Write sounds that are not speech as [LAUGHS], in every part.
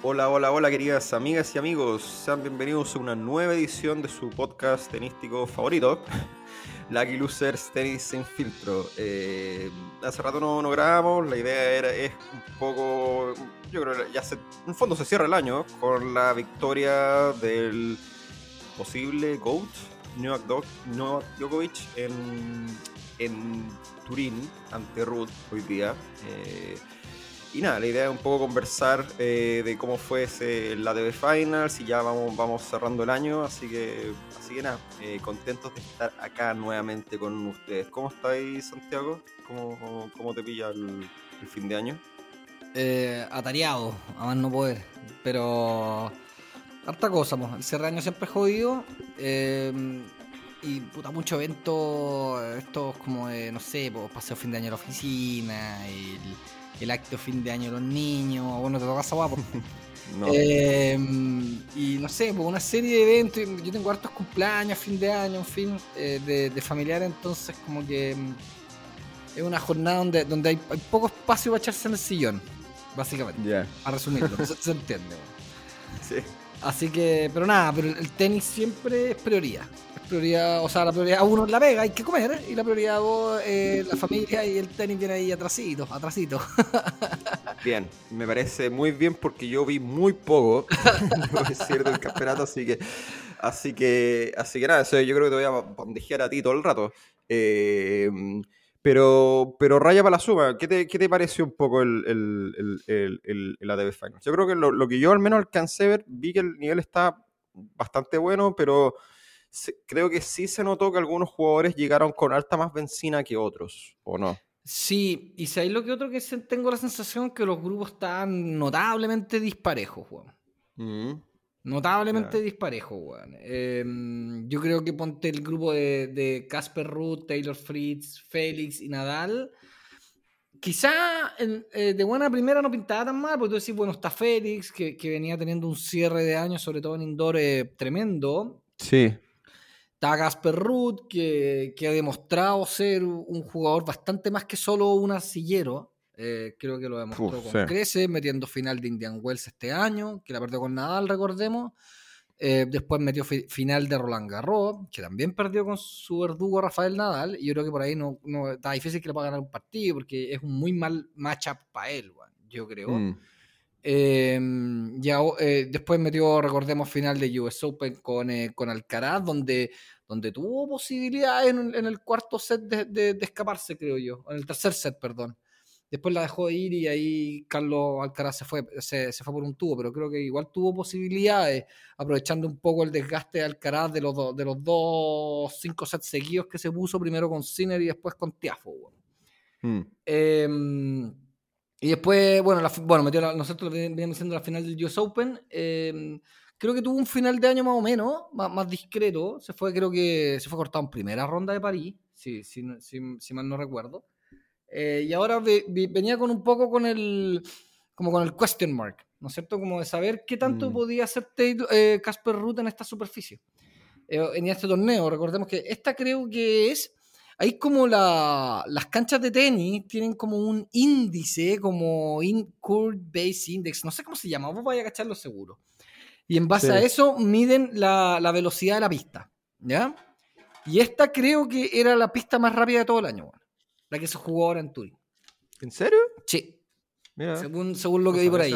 Hola, hola, hola queridas amigas y amigos, sean bienvenidos a una nueva edición de su podcast tenístico favorito, [LAUGHS] Lucky Losers Tenis Sin Filtro. Eh, hace rato no, no grabamos, la idea era, es un poco, yo creo que ya se, en fondo se cierra el año con la victoria del posible GOAT, Novak Djokovic, en, en Turín ante Ruth hoy día. Eh, y nada, la idea es un poco conversar eh, de cómo fue ese, la TV Finals y ya vamos, vamos cerrando el año, así que, así que nada, eh, contentos de estar acá nuevamente con ustedes. ¿Cómo estáis, Santiago? ¿Cómo, cómo te pilla el, fin de año? Eh, atareado, a más no poder, pero harta cosa, pues. el cierre de año siempre es jodido. Eh, y puta, mucho evento, estos como de, no sé, pues, paseo fin de año a la oficina, el acto fin de año de los niños, bueno, te toca esa guapo. [LAUGHS] Em, y no sé, pues una serie de eventos, yo tengo hartos cumpleaños, fin de año, en fin, eh, de, de familiar, entonces como que em, es una jornada donde, donde hay, poco espacio para echarse en el sillón, básicamente. A resumirlo, se, se, entiende. [LAUGHS] Sí. Así que, pero nada, pero el tenis siempre es prioridad prioridad, o sea, la prioridad uno es la pega, hay que comer, y la prioridad dos es la familia y el tenis viene ahí atrasito, atrasito. [LAUGHS] Bien, me parece muy bien porque yo vi muy poco, es cierto, el campeonato, así que, así que, así que nada, yo creo que te voy a bandejear a ti todo el rato. Eh, pero, pero raya para la suma, ¿qué te, qué te pareció un poco el, el, el, el, Finals? Yo creo que lo, lo que yo al menos alcancé ver, vi que el nivel está bastante bueno, pero creo que sí se notó que algunos jugadores llegaron con alta más benzina que otros, ¿o no? Sí, y si hay lo que otro que tengo la sensación que los grupos están notablemente disparejos, Juan. Mm. Notablemente disparejos, Juan. Em, yo creo que ponte el grupo de Casper Ruth, Taylor Fritz, Félix y Nadal. Quizá eh, de buena primera no pintaba tan mal, porque tú decís, bueno, está Félix, que, venía teniendo un cierre de año, sobre todo en indoor, eh, tremendo. Sí. Está Gasper Ruth, que, ha demostrado ser un jugador bastante más que solo un arcillero. Eh, creo que lo demostró con Crece, metiendo final de Indian Wells este año, que la perdió con Nadal, recordemos. Eh, después metió final de Roland Garros, que también perdió con su verdugo Rafael Nadal. Y yo creo que por ahí no, no está difícil que le pueda ganar un partido, porque es un muy mal matchup para él, yo creo. Mm. Em, ya, eh, después metió, recordemos, final de US Open con, eh, con Alcaraz, donde, donde tuvo posibilidad en, en el cuarto set de, de, escaparse, creo yo, en el tercer set, perdón. Después la dejó de ir y ahí Carlos Alcaraz se fue, se, se fue por un tubo, pero creo que igual tuvo posibilidades, aprovechando un poco el desgaste de Alcaraz de los, de los dos cinco sets seguidos que se puso, primero con Sinner y después con Tiafo. Mm. Eh, y después, bueno, la, bueno metió nosotros veníamos haciendo la final del US Open. Em, creo que tuvo un final de año más o menos, más, discreto. Se fue, creo que se fue cortado en primera ronda de París, si, si, si, mal no recuerdo. Eh, y ahora venía con un poco con el, como con el question mark, ¿no es cierto? Como de saber qué tanto mm. podía hacer eh, Casper Ruth en esta superficie. Eh, en este torneo, recordemos que esta creo que es hay como la, las canchas de tenis tienen como un índice, como in Curve Base Index, no sé cómo se llama, vos vais a cacharlo seguro. Y en base a eso miden la, la, velocidad de la pista, ¿ya? Y esta creo que era la pista más rápida de todo el año, la que se jugó ahora en Turing. ¿En serio? Sí. Según, según lo que vi por ahí.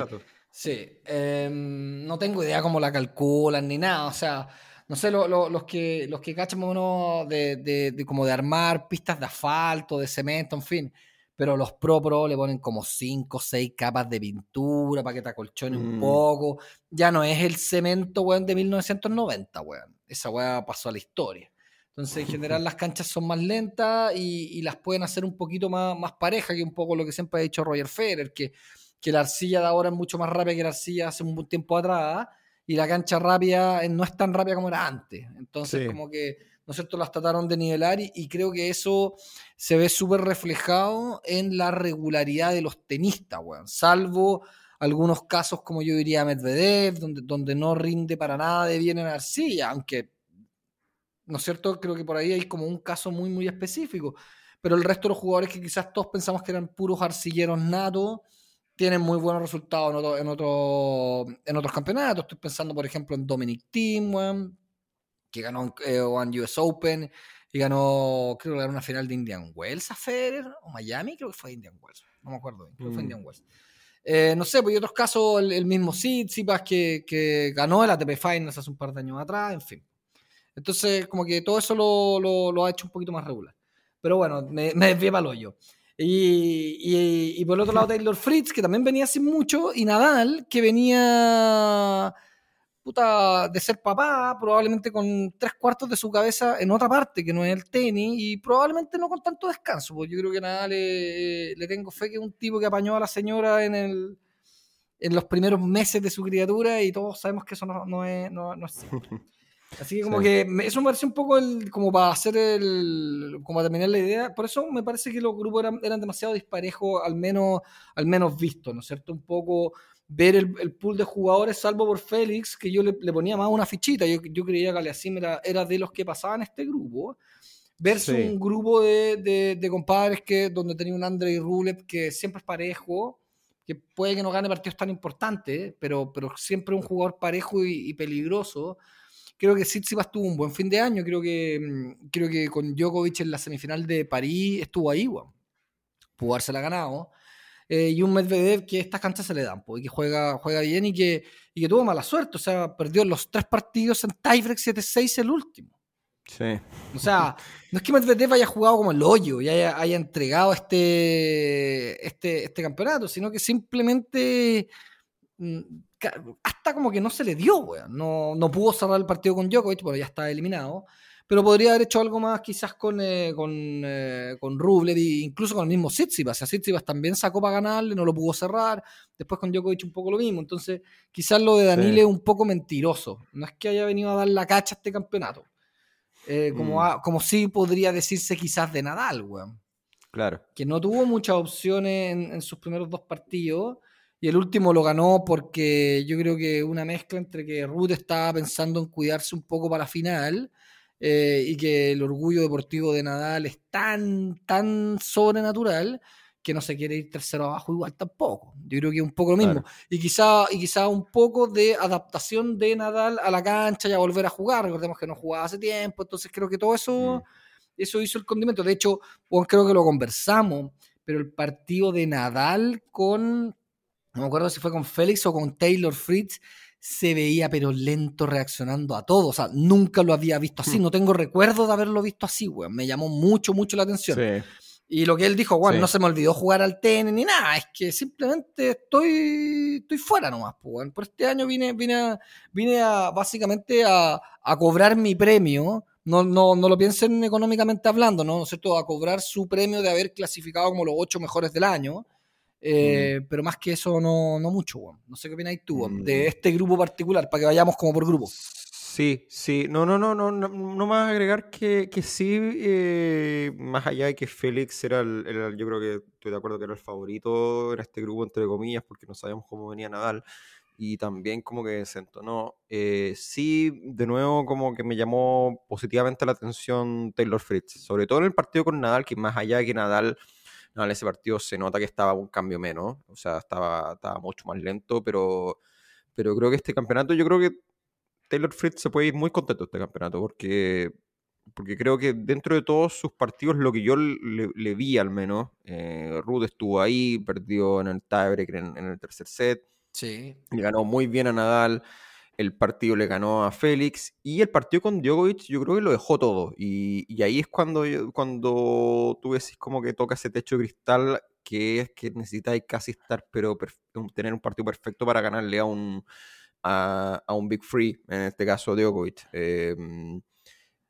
Sí. Em, no tengo idea cómo la calculan ni nada, o sea no sé, los que los que cachan uno de, de, como de armar pistas de asfalto, de cemento, en fin. Pero los pro pro le ponen como 5 o 6 capas de pintura para que te acolchone un mm. poco. Ya no es el cemento, weón, de 1990, weón. Esa weá pasó a la historia. Entonces, en general, [LAUGHS] las canchas son más lentas y, las pueden hacer un poquito más, más pareja, que un poco lo que siempre ha dicho Roger Federer, que, que la arcilla de ahora es mucho más rápida que la arcilla hace un tiempo atrás y la cancha rápida eh, no es tan rápida como era antes. Entonces, como que, ¿no es cierto?, las trataron de nivelar y, creo que eso se ve súper reflejado en la regularidad de los tenistas, weón. Salvo algunos casos, como yo diría Medvedev, donde, donde no rinde para nada de bien en arcilla, aunque, ¿no es cierto?, creo que por ahí hay como un caso muy, muy específico. Pero el resto de los jugadores que quizás todos pensamos que eran puros arcilleros natos, tienen muy buenos resultados en, otro, en, otros campeonatos. Estoy pensando, por ejemplo, en Dominic Thiem, que ganó eh, One US Open y ganó, creo que ganó una final de Indian Wells a Federer, o Miami, creo que fue Indian Wells, no me acuerdo creo que fue mm. Indian Wells. Eh, no sé, pues hay otros casos, el, mismo Tsitsipas que, que ganó el ATP Finals hace un par de años atrás, en fin. Entonces, como que todo eso lo, lo, ha hecho un poquito más regular. Pero bueno, me, me desvié para el hoyo. Y, y, y, por el otro lado, Taylor Fritz, que también venía sin mucho, y Nadal, que venía puta, de ser papá, probablemente con tres cuartos de su cabeza en otra parte que no es el tenis, y probablemente no con tanto descanso, porque yo creo que Nadal le, le tengo fe que es un tipo que apañó a la señora en el en los primeros meses de su criatura y todos sabemos que eso no, no es, no, no es cierto. [LAUGHS] Así que como que eso me parece un poco el, como para hacer el, como para terminar la idea, por eso me parece que los grupos eran, eran demasiado disparejos, al menos, al menos vistos, ¿no es cierto? Un poco ver el, pool de jugadores, salvo por Félix, que yo le, ponía más una fichita, yo, yo creía que Aliasim era, era de los que pasaban este grupo, versus un grupo de, de, compadres que, donde tenía un Andrei Rublev que siempre es parejo, que puede que no gane partidos tan importantes, pero, pero siempre un jugador parejo y, y peligroso creo que Tsitsipas tuvo un buen fin de año. Creo que, mm, creo que con Djokovic en la semifinal de París estuvo ahí, bueno. Pudo la ganado. Eh, y un Medvedev que estas canchas se le dan, pues, y que juega, juega bien y que, y que tuvo mala suerte. O sea, perdió los tres partidos en tiebreak 7-6 el último. Sí. O sea, no es que Medvedev haya jugado como el hoyo y haya, haya entregado este, este, este campeonato, sino que simplemente mm, hasta como que no se le dio, weón. No, no pudo cerrar el partido con Djokovic, pero ya está eliminado. Pero podría haber hecho algo más quizás con, eh, con, eh, con Rublev e incluso con el mismo Tsitsipas. O Tsitsipas también sacó para ganarle, no lo pudo cerrar. Después con Djokovic un poco lo mismo. Entonces, quizás lo de Danile es un poco mentiroso. No es que haya venido a dar la cacha a este campeonato. Eh, como, mm. como sí podría decirse quizás de Nadal, weón. Claro. Que no tuvo muchas opciones en, en sus primeros dos partidos y el último lo ganó porque yo creo que una mezcla entre que Ruth estaba pensando en cuidarse un poco para la final eh, y que el orgullo deportivo de Nadal es tan, tan sobrenatural que no se quiere ir tercero abajo igual tampoco. Yo creo que es un poco lo mismo. Y quizá, y quizá un poco de adaptación de Nadal a la cancha y a volver a jugar. Recordemos que no jugaba hace tiempo, entonces creo que todo eso, mm. eso hizo el condimento. De hecho, creo que lo conversamos, pero el partido de Nadal con no me acuerdo si fue con Félix o con Taylor Fritz, se veía pero lento reaccionando a todo. O sea, nunca lo había visto así. Hmm. No tengo recuerdo de haberlo visto así, weón. Me llamó mucho, mucho la atención. Y lo que él dijo, bueno, no se me olvidó jugar al tenis ni nada, es que simplemente estoy, estoy fuera nomás, pues, Por este año vine, vine, a, vine a, básicamente a, a cobrar mi premio. No, no, no lo piensen económicamente hablando, ¿no? ¿no es cierto? A cobrar su premio de haber clasificado como los ocho mejores del año. Eh, pero más que eso, no, no mucho, No sé qué opináis tú, de mm. este grupo particular, para que vayamos como por grupo. Sí, sí. No, no, no, no, no, no más agregar que, que sí, eh, más allá de que Félix era el, yo creo que estoy de acuerdo que era el favorito en este grupo, entre comillas, porque no sabíamos cómo venía Nadal. Y también como que se entonó. Eh, sí, de nuevo como que me llamó positivamente la atención Taylor Fritz, sobre todo en el partido con Nadal, que más allá de que Nadal no, en ese partido se nota que estaba un cambio menos, o sea, estaba, estaba mucho más lento, pero, pero creo que este campeonato, yo creo que Taylor Fritz se puede ir muy contento de este campeonato, porque, porque creo que dentro de todos sus partidos, lo que yo le, vi al menos, eh, Ruth estuvo ahí, perdió en el tiebreak en, en el tercer set, sí. le ganó muy bien a Nadal el partido le ganó a Félix y el partido con Djokovic yo creo que lo dejó todo. Y, ahí es cuando, cuando tú decís como que toca ese techo de cristal que es que necesitáis casi estar, pero tener un partido perfecto para ganarle a un, a, un Big Free, en este caso Djokovic. Em,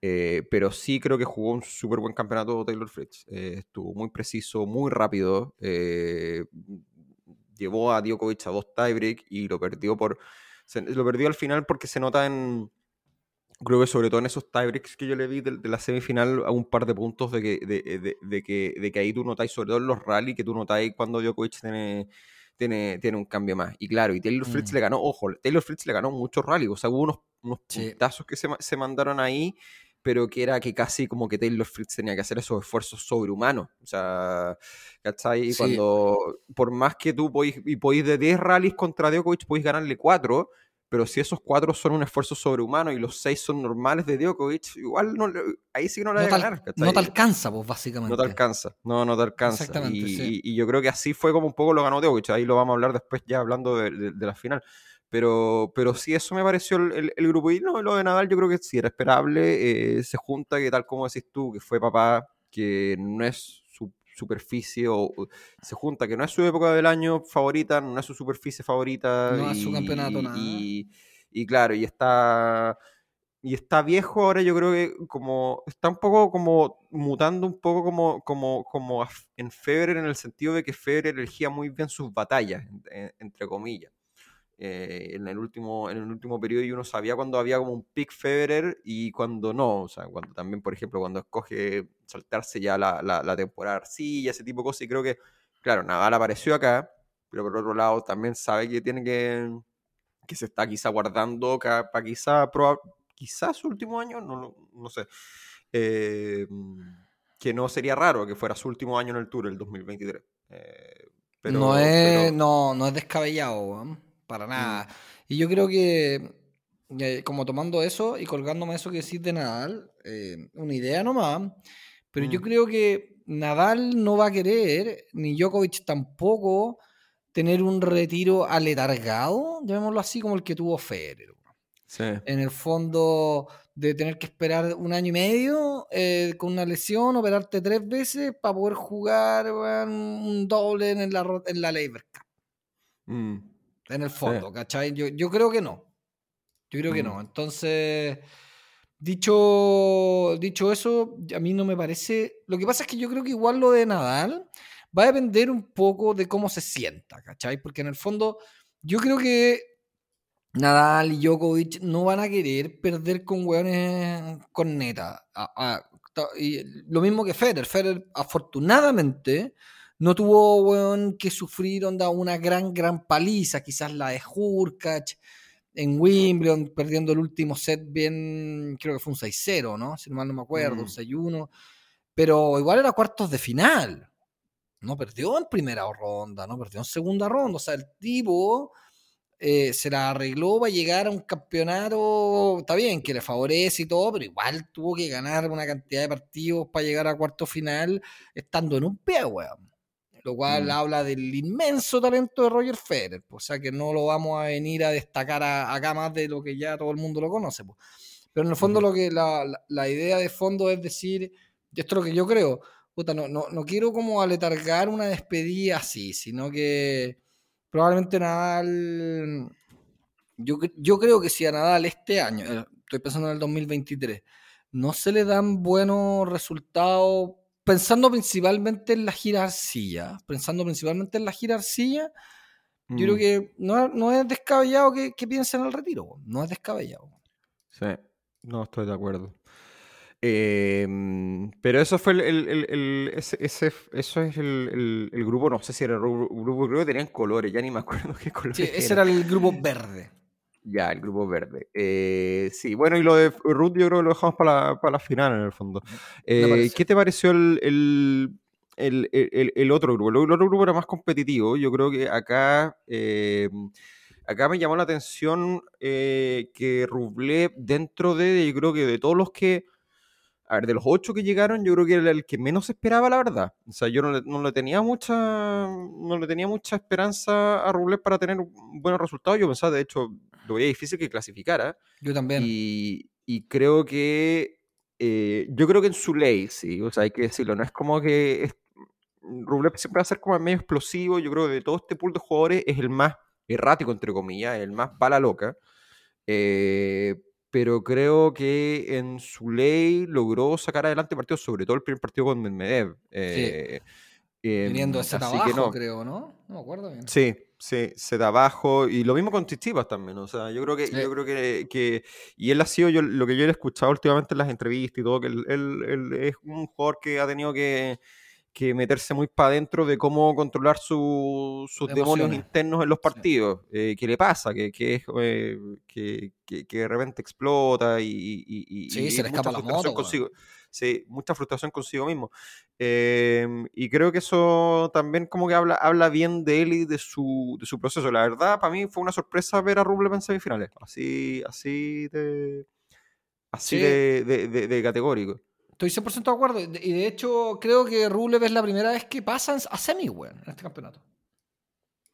eh, pero sí creo que jugó un súper buen campeonato Taylor Fritz. Eh, estuvo muy preciso, muy rápido. Eh, llevó a Djokovic a dos tiebreak y lo perdió por lo perdió al final porque se nota en. Creo que sobre todo en esos tiebreaks que yo le vi de, la semifinal a un par de puntos de que, de, que, de que ahí tú notáis, sobre todo en los rally, que tú notáis cuando Djokovic tiene, tiene, tiene un cambio más. Y claro, y Taylor Fritz mm. le ganó, ojo, Taylor Fritz le ganó muchos rally, o sea, hubo unos, unos puntazos que se, se mandaron ahí pero que era que casi como que Taylor Fritz tenía que hacer esos esfuerzos sobrehumanos. O sea, ¿cachai? Y cuando, por más que tú podéis, y podéis de 10 rallies contra Djokovic, podéis ganarle 4, pero si esos 4 son un esfuerzo sobrehumano y los 6 son normales de Djokovic, igual no, ahí sí que no le va a ganar. No te alcanza, pues, básicamente. No te alcanza, no, no te alcanza. Exactamente, y, y, yo creo que así fue como un poco lo ganó Djokovic, ahí lo vamos a hablar después ya hablando de, de la final. Pero, pero sí, eso me pareció el, el, grupo. Y no, lo de Nadal yo creo que sí era esperable. Eh, se junta que tal como decís tú, que fue papá, que no es superficie, o se junta que no es su época del año favorita, no es su superficie favorita. No es su campeonato, nada. Y, y, claro, y está... Y está viejo ahora, yo creo que como está un poco como mutando un poco como, como, como en Federer en el sentido de que Federer elegía muy bien sus batallas, entre comillas. Eh, en, el último, en el último periodo y uno sabía cuando había como un pick Federer y cuando no, o sea, cuando también, por ejemplo, cuando escoge saltarse ya la, la, temporada y ese tipo de cosas, y creo que, claro, Nadal apareció acá, pero por otro lado también sabe que tiene que, que se está quizá guardando para quizá, quizá su último año, no, no sé, eh, que no sería raro que fuera su último año en el Tour, el 2023. Eh, pero, no, es, no, no es descabellado, para mm. nada. Y yo creo que, como tomando eso y colgándome eso que decís de Nadal, eh, una idea nomás, pero yo mm. creo que Nadal no va a querer, ni Djokovic tampoco, tener un retiro aletargado, llamémoslo así, como el que tuvo Federer. En el fondo de tener que esperar un año y medio eh, con una lesión, operarte tres veces para poder jugar un doble en la, en la Labor Cup. Mm en el fondo, ¿cachai? Yo, yo creo que no. Yo creo que no. Mm. Entonces, dicho, dicho eso, a mí no me parece. Lo que pasa es que yo creo que igual lo de Nadal va a depender un poco de cómo se sienta, ¿cachai? Porque en el fondo, yo creo que Nadal y Djokovic no van a querer perder con hueones con neta. y lo mismo que Federer. Federer, afortunadamente, no tuvo que sufrir onda, una gran, gran paliza, quizás la de Hurkacz en Wimbledon, perdiendo el último set bien, creo que fue un 6-0, ¿no? Si mal no me acuerdo, un 6-1. Mm. Pero igual era cuartos de final. No perdió en primera ronda, no perdió en segunda ronda. O sea, el tipo eh, se la arregló para llegar a un campeonato, está bien, que le favorece y todo, pero igual tuvo que ganar una cantidad de partidos para llegar a cuarto final estando en un pie, weón lo cual mm. habla del inmenso talento de Roger Federer, pues, o sea que no lo vamos a venir a destacar acá más de lo que ya todo el mundo lo conoce. Pues. Pero en el fondo lo que la, idea de fondo es decir, esto es lo que yo creo, puta, no, no, no quiero como aletargar una despedida así, sino que probablemente Nadal, yo, yo creo que si a Nadal este año, eh, estoy pensando en el 2023, no se le dan buenos resultados pensando principalmente en la gira arcilla, pensando principalmente en la gira arcilla, yo creo mm. que no, es descabellado que, piensen en el retiro, no es descabellado. Sí, no estoy de acuerdo. Em, pero eso fue el, ese, eso es el, grupo, no sé si era el grupo, creo que tenían colores, ya ni me acuerdo [LAUGHS] qué colores. Sí, ese era el grupo verde. Ya, el grupo verde. Eh, sí, bueno, y lo de Ruth yo creo que lo dejamos para la, para la final en el fondo. Eh, ¿Qué te pareció el, el, el, el, otro grupo? El, otro grupo era más competitivo. Yo creo que acá, eh, acá me llamó la atención que Rublev, dentro de, yo creo que de todos los que a ver, de los ocho que llegaron, yo creo que era el que menos esperaba, la verdad. O sea, yo no le, no le tenía mucha no le tenía mucha esperanza a Rublev para tener buenos resultados. Yo pensaba, de hecho, lo veía difícil que clasificara. Yo también. Y, y creo que eh, yo creo que en su ley, sí, o sea, hay que decirlo, no es como que es, Rublev siempre va a ser como medio explosivo. Yo creo que de todo este pool de jugadores es el más errático, entre comillas, el más bala loca. Eh, pero creo que en su ley logró sacar adelante partidos, sobre todo el primer partido con Medvedev. Eh, Viniendo ese abajo, creo, ¿no? No me acuerdo bien. Sí, sí, se da abajo. Y lo mismo con Tichipas también. O sea, yo creo que, yo creo que, que, Y él ha sido yo, lo que yo he escuchado últimamente en las entrevistas y todo, que él, él, es un jugador que ha tenido que, que meterse muy para adentro de cómo controlar sus demonios internos en los partidos. Eh, ¿Qué le pasa? Que, que, eh, que, que, de repente explota y, y, sí, se le escapa la moto. Consigo. Sí, mucha frustración consigo mismo. Em, y creo que eso también como que habla, habla bien de él y de su, de su proceso. La verdad, para mí fue una sorpresa ver a Rublev en semifinales. Así, así de... Así de, de, de categórico. Estoy 100% de acuerdo. Y de hecho, creo que Rublev es la primera vez que pasan a semi, weón, en este campeonato.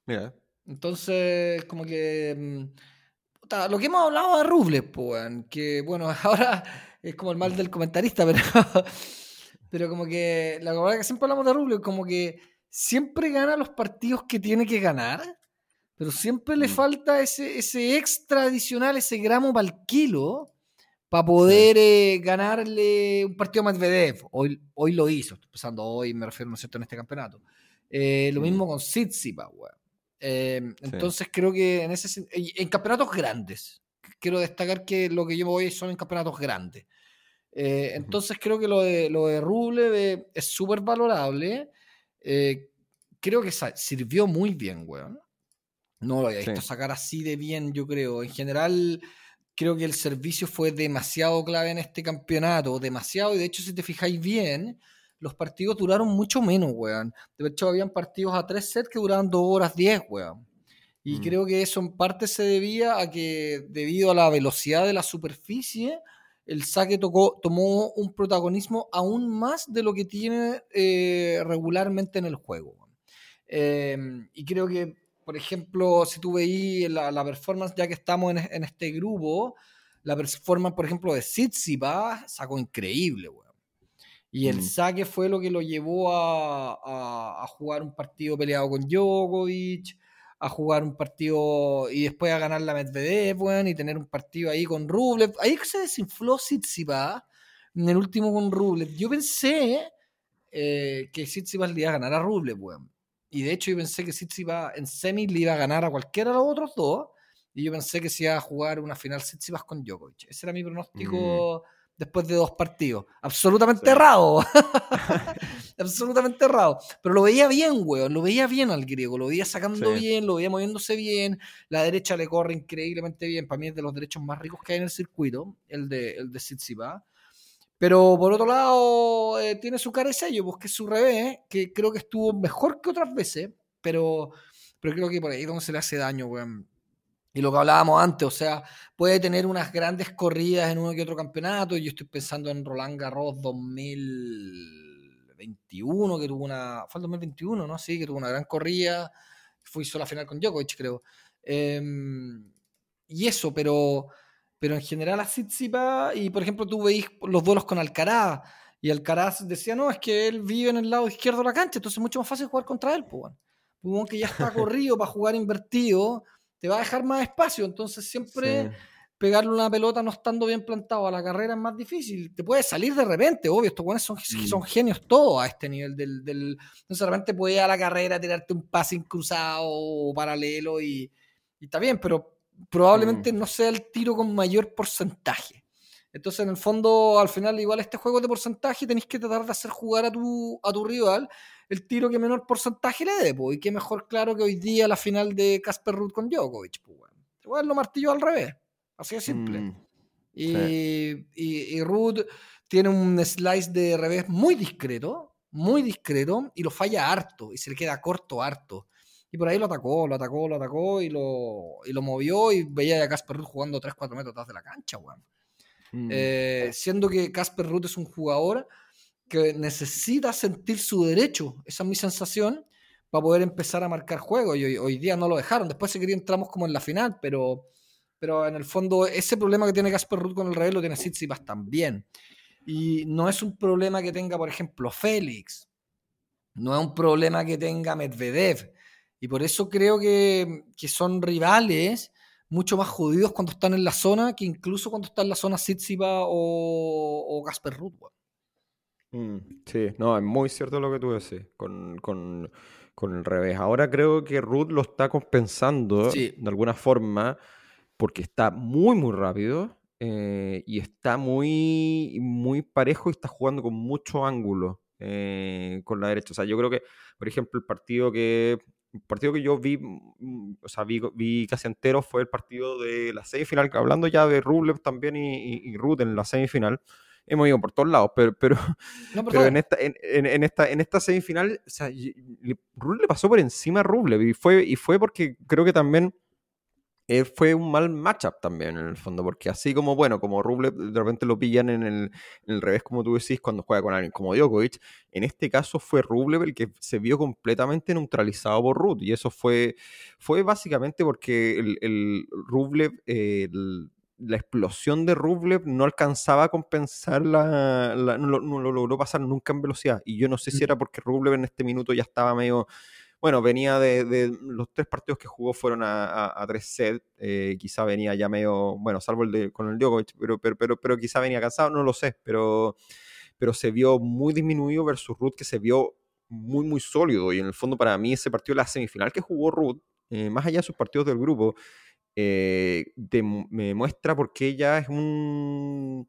Mira. Entonces, como que. Mm, lo que hemos hablado de Rublev, weón, que bueno, [LAUGHS] ahora es como el mal del comentarista, [LAUGHS] pero. pero como que. La verdad que siempre hablamos de Rublev, como que siempre gana los partidos que tiene que ganar, pero siempre le mm. falta ese, ese extra adicional, ese gramo para el kilo para poder eh, ganarle un partido a Medvedev. Hoy, hoy lo hizo, estoy pensando hoy, me refiero, ¿no es cierto?, en este campeonato. Eh, lo mismo con Tsitsipas, eh, Entonces creo que en ese en campeonatos grandes, quiero destacar que lo que yo voy son en campeonatos grandes. entonces creo que lo de, lo de Rublev es súper valorable. creo que sirvió muy bien, weón. No lo había visto sacar así de bien, yo creo. En general, creo que el servicio fue demasiado clave en este campeonato, demasiado, y de hecho si te fijáis bien, los partidos duraron mucho menos, weón. De hecho, habían partidos a tres sets que duraban dos horas diez, weón. Y mm. creo que eso en parte se debía a que, debido a la velocidad de la superficie, el saque tocó, tomó un protagonismo aún más de lo que tiene eh, regularmente en el juego. Em, y creo que por ejemplo, si tú veís la, performance, ya que estamos en, este grupo, la performance, por ejemplo, de Tsitsipas sacó increíble, weón. Y el mm. saque fue lo que lo llevó a, jugar un partido peleado con Djokovic, a jugar un partido y después a ganar la Medvedev, weón, y tener un partido ahí con Rublev. Ahí se desinfló Tsitsipas en el último con Rublev. Yo pensé eh, que Tsitsipas le iba a ganar a Rublev, weón. Y de hecho yo pensé que Tsitsipas en semi le iba a ganar a cualquiera de los otros dos. Y yo pensé que se iba a jugar una final Tsitsipas con Djokovic. Ese era mi pronóstico mm. después de dos partidos. Absolutamente errado. [LAUGHS] [LAUGHS] Absolutamente errado. Pero lo veía bien, weón. Lo veía bien al griego. Lo veía sacando bien, lo veía moviéndose bien. La derecha le corre increíblemente bien. Para mí es de los derechos más ricos que hay en el circuito, el de, el de Tsitsipas. Pero por otro lado, eh, tiene su cara y sello, pues que es su revés, que creo que estuvo mejor que otras veces, pero, pero creo que por ahí donde se le hace daño, weón. Y lo que hablábamos antes, o sea, puede tener unas grandes corridas en uno que otro campeonato. Yo estoy pensando en Roland Garros 2021, que tuvo una. Fue el 2021, ¿no? Sí, que tuvo una gran corrida. Fue hizo la final con Djokovic, creo. Em, y eso, pero pero en general a Tsitsipas, y por ejemplo tú veis los duelos con Alcaraz, y Alcaraz decía, no, es que él vive en el lado izquierdo de la cancha, entonces es mucho más fácil jugar contra él, pues, bueno. que ya está [LAUGHS] corrido para jugar invertido, te va a dejar más espacio, entonces siempre pegarle una pelota no estando bien plantado a la carrera es más difícil, te puede salir de repente, obvio, estos buenos son, mm. son genios todos a este nivel del, del entonces de repente puede a la carrera tirarte un pase cruzado o paralelo y, y está bien, pero probablemente mm. no sea el tiro con mayor porcentaje. Entonces, en el fondo, al final, igual este juego de porcentaje tenéis que tratar de hacer jugar a tu, a tu rival el tiro que menor porcentaje le dé, y qué mejor claro que hoy día la final de Casper Ruth con Djokovic, pues, bueno. Igual lo martillo al revés, así de simple. Mm, y, y, y Ruth tiene un slice de revés muy discreto, muy discreto, y lo falla harto, y se le queda corto harto. Y por ahí lo atacó, lo atacó, lo atacó y lo, y lo movió y veía a Casper Ruth jugando 3-4 metros atrás de la cancha, weón. Mm. Eh, siendo que Casper Ruth es un jugador que necesita sentir su derecho, esa es mi sensación, para poder empezar a marcar juego. Y hoy, día no lo dejaron. Después se quería entramos como en la final, pero, pero en el fondo ese problema que tiene Casper Ruth con el revés lo tiene Tsitsipas también. Y no es un problema que tenga, por ejemplo, Félix. No es un problema que tenga Medvedev. Y por eso creo que, son rivales mucho más jodidos cuando están en la zona que incluso cuando está en la zona Sitsipa o, o Gasper Ruth. Mm, sí, no, es muy cierto lo que tú decís con, el revés. Ahora creo que Ruth lo está compensando de alguna forma porque está muy, muy rápido eh, y está muy, muy parejo y está jugando con mucho ángulo. eh, con la derecha. O sea, yo creo que, por ejemplo, el partido que partido que yo vi, mm, o sea, vi, casi entero fue el partido de la semifinal, hablando ya de Rublev también y, y, Ruth en la semifinal. Hemos ido por todos lados, pero, pero, pero en, esta, en, esta, en esta semifinal, o sea, Rublev le pasó por encima a Rublev y fue, y fue porque creo que también eh, fue un mal matchup también en el fondo, porque así como, bueno, como Rublev de repente lo pillan en el, revés, como tú decís, cuando juega con alguien como Djokovic, en este caso fue Rublev el que se vio completamente neutralizado por Ruth, y eso fue, fue básicamente porque el, el Rublev, la explosión de Rublev no alcanzaba a compensar la, no, lo, logró pasar nunca en velocidad, y yo no sé si era porque Rublev en este minuto ya estaba medio bueno, venía de, los tres partidos que jugó fueron a, tres sets, eh, quizá venía ya medio, bueno, salvo el de, con el Djokovic, pero, pero, pero, pero, quizá venía cansado, no lo sé, pero, pero se vio muy disminuido versus Ruth, que se vio muy, muy sólido, y en el fondo para mí ese partido, la semifinal que jugó Ruth, eh, más allá de sus partidos del grupo, eh, me muestra por qué ella es un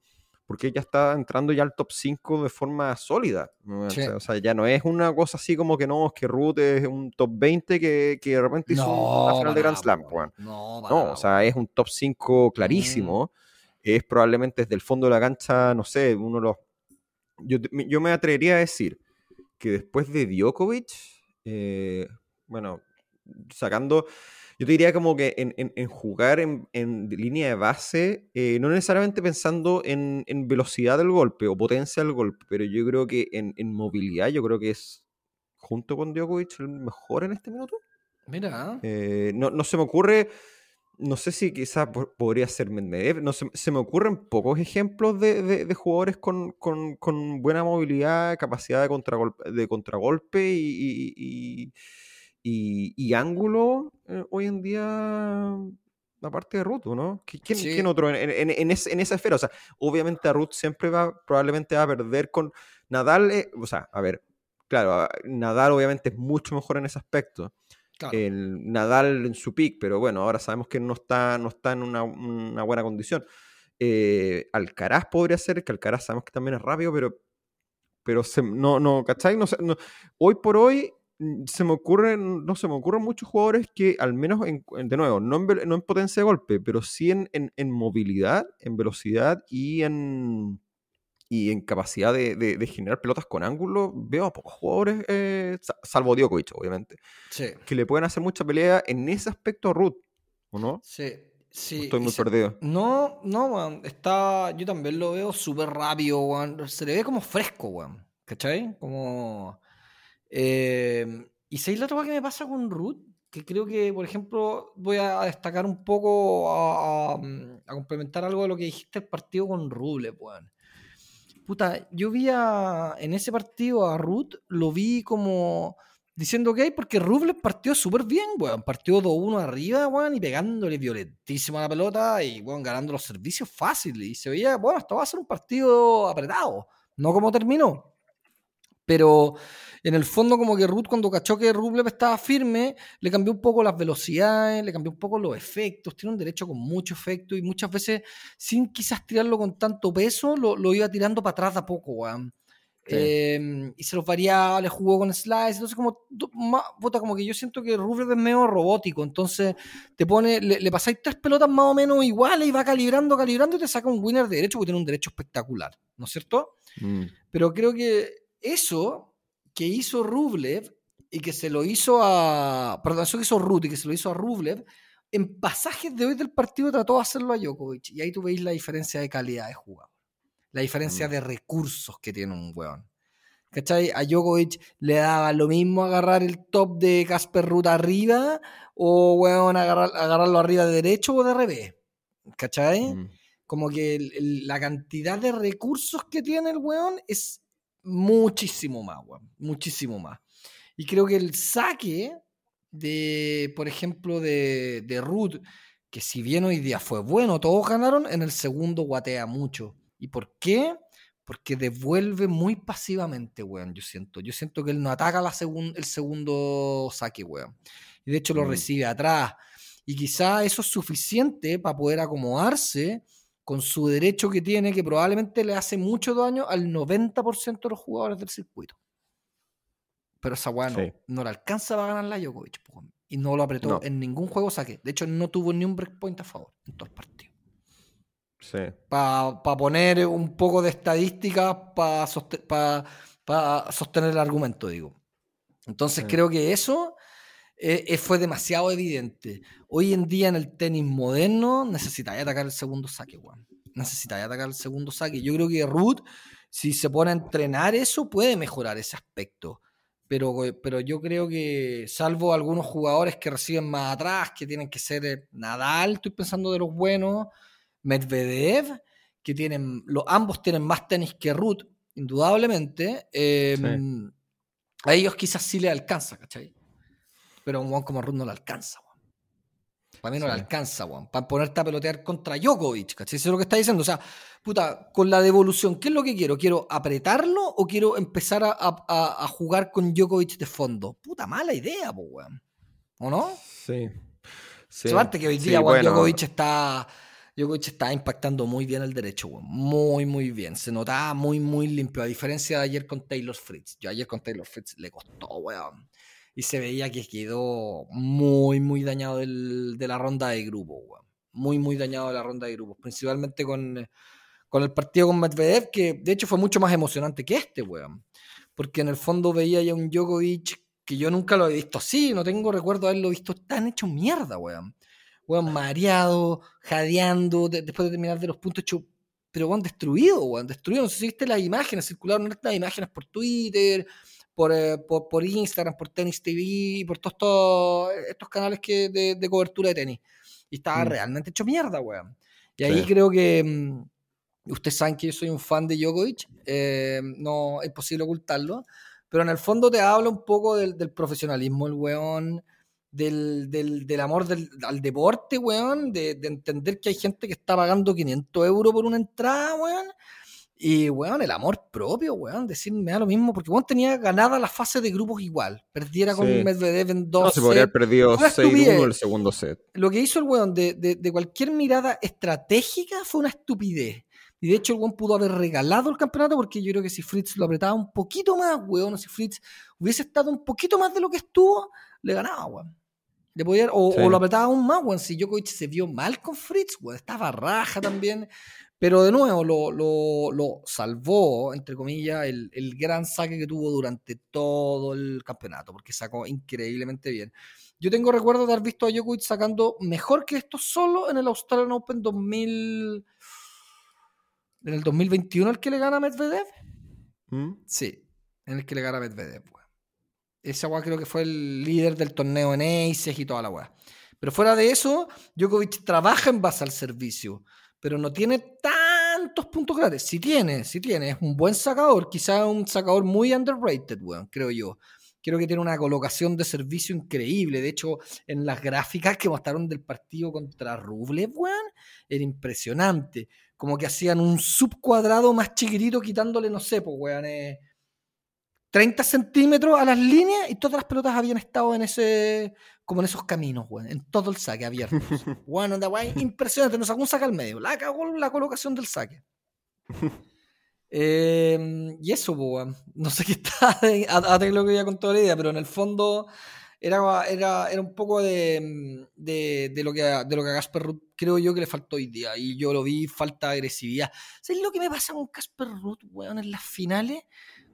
porque ella está entrando ya al top 5 de forma sólida. O, sea, ya no es una cosa así como que no, es que Ruth es un top 20 que, que de repente hizo una final de Grand Slam. No, no o sea, es un top 5 clarísimo. Mm. Es probablemente desde el fondo de la cancha, no sé, uno de los... Yo, yo me atrevería a decir que después de Djokovic, eh, bueno, sacando yo te diría como que en, jugar en, línea de base, eh, no necesariamente pensando en, velocidad del golpe o potencia del golpe, pero yo creo que en, movilidad, yo creo que es junto con Djokovic el mejor en este minuto. Mira. Eh, no, se me ocurre, no sé si quizás podría ser Medvedev, no se, me ocurren pocos ejemplos de, jugadores con, buena movilidad, capacidad de contragolpe, de contragolpe y y, ángulo eh, hoy en día, aparte de Ruth, ¿no? ¿Quién, otro en, esa esfera? O sea, obviamente a Ruth siempre va, probablemente va a perder con Nadal, eh, o sea, a ver, claro, Nadal obviamente es mucho mejor en ese aspecto. El Nadal en su pick, pero bueno, ahora sabemos que no está, no está en una, buena condición. Eh, Alcaraz podría ser, que Alcaraz sabemos que también es rápido, pero, pero no, no, ¿cachai? No, no, hoy por hoy se me ocurren, no se me ocurren muchos jugadores que al menos, en, de nuevo, no en, no en, potencia de golpe, pero sí en, en, movilidad, en velocidad y en, y en capacidad de, de, generar pelotas con ángulo, veo a pocos jugadores, eh, salvo Djokovic, obviamente, que le pueden hacer mucha pelea en ese aspecto a Ruth, ¿o no? Sí. Sí, Estoy muy perdido. No, no, weón. Está, yo también lo veo súper rápido, weón. Se le ve como fresco, weón. ¿Cachai? Como eh, y sabéis la otra que me pasa con Ruth, que creo que, por ejemplo, voy a destacar un poco, a, mm, complementar algo de lo que dijiste el partido con Ruble, weón. Puta, yo vi en ese partido a Ruth, lo vi como diciendo que hay porque Ruble partió súper bien, weón. Partió 2-1 arriba, weón, y pegándole violentísimo a la pelota y, weón, ganando los servicios fácil. Y se veía, bueno, esto va a ser un partido apretado. No como terminó. Pero en el fondo como que Ruth cuando cachó que Rublev estaba firme, le cambió un poco las velocidades, le cambió un poco los efectos, tiene un derecho con mucho efecto y muchas veces sin quizás tirarlo con tanto peso, lo, iba tirando para atrás de a poco, weón. Em, y se los variaba, le jugó con slice, entonces como, puta, como que yo siento que Rublev es medio robótico, entonces te pone, le, pasáis tres pelotas más o menos iguales y va calibrando, calibrando y te saca un winner de derecho porque tiene un derecho espectacular, ¿no es cierto? Mm. Pero creo que eso que hizo Rublev y que se lo hizo a. Perdón, eso que hizo Ruth y que se lo hizo a Rublev, en pasajes de hoy del partido trató de hacerlo a Djokovic. Y ahí tú veis la diferencia de calidad de jugador. La diferencia mm. de recursos que tiene un weón. ¿Cachai? A Djokovic le daba lo mismo agarrar el top de Casper Ruth arriba o, weón, agarrar, agarrarlo arriba de derecho o de revés. ¿Cachai? Mm. Como que la cantidad de recursos que tiene el weón es muchísimo más, weón, muchísimo más. Y creo que el saque de, por ejemplo, de, de Ruth, que si bien hoy día fue bueno, todos ganaron, en el segundo guatea mucho. ¿Y por qué? Porque devuelve muy pasivamente, weón, yo siento. Yo siento que él no ataca la el segundo saque, weón. Y de hecho lo mm. recibe atrás. Y quizá eso es suficiente para poder acomodarse con su derecho que tiene, que probablemente le hace mucho daño al 90% de los jugadores del circuito. Pero esa weá no, le alcanza a ganar la Djokovic. Y no lo apretó en ningún juego saque. De hecho, no tuvo ni un breakpoint a favor en todo el partido. Sí. Para poner un poco de estadística para sostener el argumento, digo. Entonces creo que eso eh, eh, fue demasiado evidente. Hoy en día en el tenis moderno necesitáis atacar el segundo saque, weón. Necesitáis atacar el segundo saque. Yo creo que Ruth, si se pone a entrenar eso, puede mejorar ese aspecto. Pero, pero yo creo que, salvo algunos jugadores que reciben más atrás, que tienen que ser eh, Nadal, estoy pensando de los buenos, Medvedev, que tienen, los, ambos tienen más tenis que Ruth, indudablemente. Em, a ellos quizás sí le alcanza, ¿cachai? Pero un Juan como Ruth no le alcanza, weón. Para mí no le alcanza, weón. Para ponerte a pelotear contra Djokovic, ¿cachai? Eso es lo que está diciendo. O sea, puta, con la devolución, ¿qué es lo que quiero? ¿Quiero apretarlo o quiero empezar a, jugar con Djokovic de fondo? Puta, mala idea, pues, weón. ¿O no? Sí. sí. que hoy día, Djokovic está... Djokovic está impactando muy bien el derecho, weón. Muy, muy bien. Se notaba muy, muy limpio. A diferencia de ayer con Taylor Fritz. Yo ayer con Taylor Fritz le costó, weón y se veía que quedó muy, muy dañado de la ronda de grupos, Muy, muy dañado de la ronda de grupos, principalmente con, con el partido con Medvedev, que de hecho fue mucho más emocionante que este, weón. Porque en el fondo veía ya un Djokovic que yo nunca lo he visto así, no tengo recuerdo de haberlo visto tan hecho mierda, weón. Weón, mareado, jadeando, después de terminar de los puntos hecho, pero weón, destruido, weón, destruido. No sé si viste las imágenes, circularon estas imágenes por Twitter, eh, por, por, Instagram, por Tenis TV, por todos estos, canales que de, cobertura de tenis. Y estaba mm. realmente hecho mierda, weón. Y ahí creo que mm, ustedes saben que yo soy un fan de Djokovic, eh, no es posible ocultarlo, pero en el fondo te habla un poco del, profesionalismo, el weón, del, del, amor al deporte, weón, de, de, entender que hay gente que está pagando 500 euros por una entrada, weón, y, weón, el amor propio, weón, decirme me da lo mismo, porque weón tenía ganada la fase de grupos igual. Perdiera con Medvedev en dos. No, se podría haber perdido 6-1 el segundo set. Lo que hizo el weón de, de, cualquier mirada estratégica fue una estupidez. Y de hecho, el weón pudo haber regalado el campeonato, porque yo creo que si Fritz lo apretaba un poquito más, weón, o si Fritz hubiese estado un poquito más de lo que estuvo, le ganaba, weón. Le podía, o, o, lo apretaba aún más, weón. Si Djokovic se vio mal con Fritz, weón, estaba raja también. Pero de nuevo lo, salvó, entre comillas, el, gran saque que tuvo durante todo el campeonato, porque sacó increíblemente bien. Yo tengo recuerdo de haber visto a Djokovic sacando mejor que esto solo en el Australian Open 2000. En el 2021, el que le gana a Medvedev. ¿Mm? Sí, en el que le gana a Medvedev. Ese agua creo que fue el líder del torneo en Aces y toda la weá. Pero fuera de eso, Djokovic trabaja en base al servicio pero no tiene tantos puntos grandes. Si tiene, si tiene, es un buen sacador, quizás un sacador muy underrated, weón, creo yo. Creo que tiene una colocación de servicio increíble. De hecho, en las gráficas que mostraron del partido contra Rublev, weón, era impresionante. Como que hacían un subcuadrado más chiquitito, quitándole, no sé, pues, weón, eh, 30 centímetros a las líneas y todas las pelotas habían estado en ese, como en esos caminos, weón, en todo el saque abierto. bueno, [LAUGHS] impresionante, nos sacó un saque al medio, la cagó la colocación del saque. [LAUGHS] Em, y eso, weón, no sé qué está, [LAUGHS] a, lo que ya con toda la idea, pero en el fondo era, era, era un poco de, de, lo que, de lo que a Casper Ruth creo yo que le faltó hoy día, y yo lo vi, falta agresividad. ¿Sabes lo que me pasa con Casper Ruth, weón, en las finales?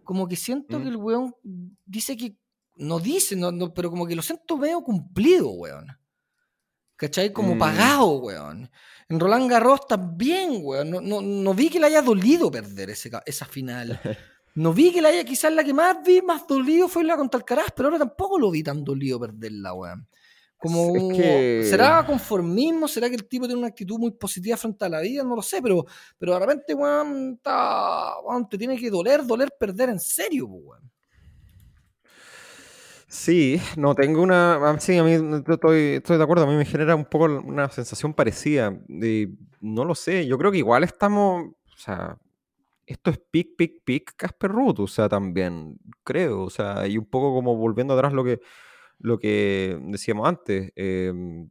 Como que siento que mm. el weón dice que. No dice, no, pero como que lo siento veo cumplido, weón. ¿Cachai? Como mm. pagado, weón. En Roland Garros también, weón. No, no, vi que le haya dolido perder ese, esa final. [LAUGHS] No vi que le haya, quizás la que más vi más dolido fue la contra Alcaraz, pero ahora tampoco lo vi tan dolido perderla, weón. Como, ¿Será conformismo? ¿Será que el tipo tiene una actitud muy positiva frente a la vida? No lo sé, pero, pero de repente, weón, te tiene que doler, doler perder en serio, weón. Sí, no tengo una. Sí, a mí estoy, estoy de acuerdo. A mí me genera un poco una sensación parecida. no lo sé. Yo creo que igual estamos. O sea, esto es pic, pic, pic Casper Ruth. O sea, también creo. O sea, y un poco como volviendo atrás lo que lo que decíamos antes. Em,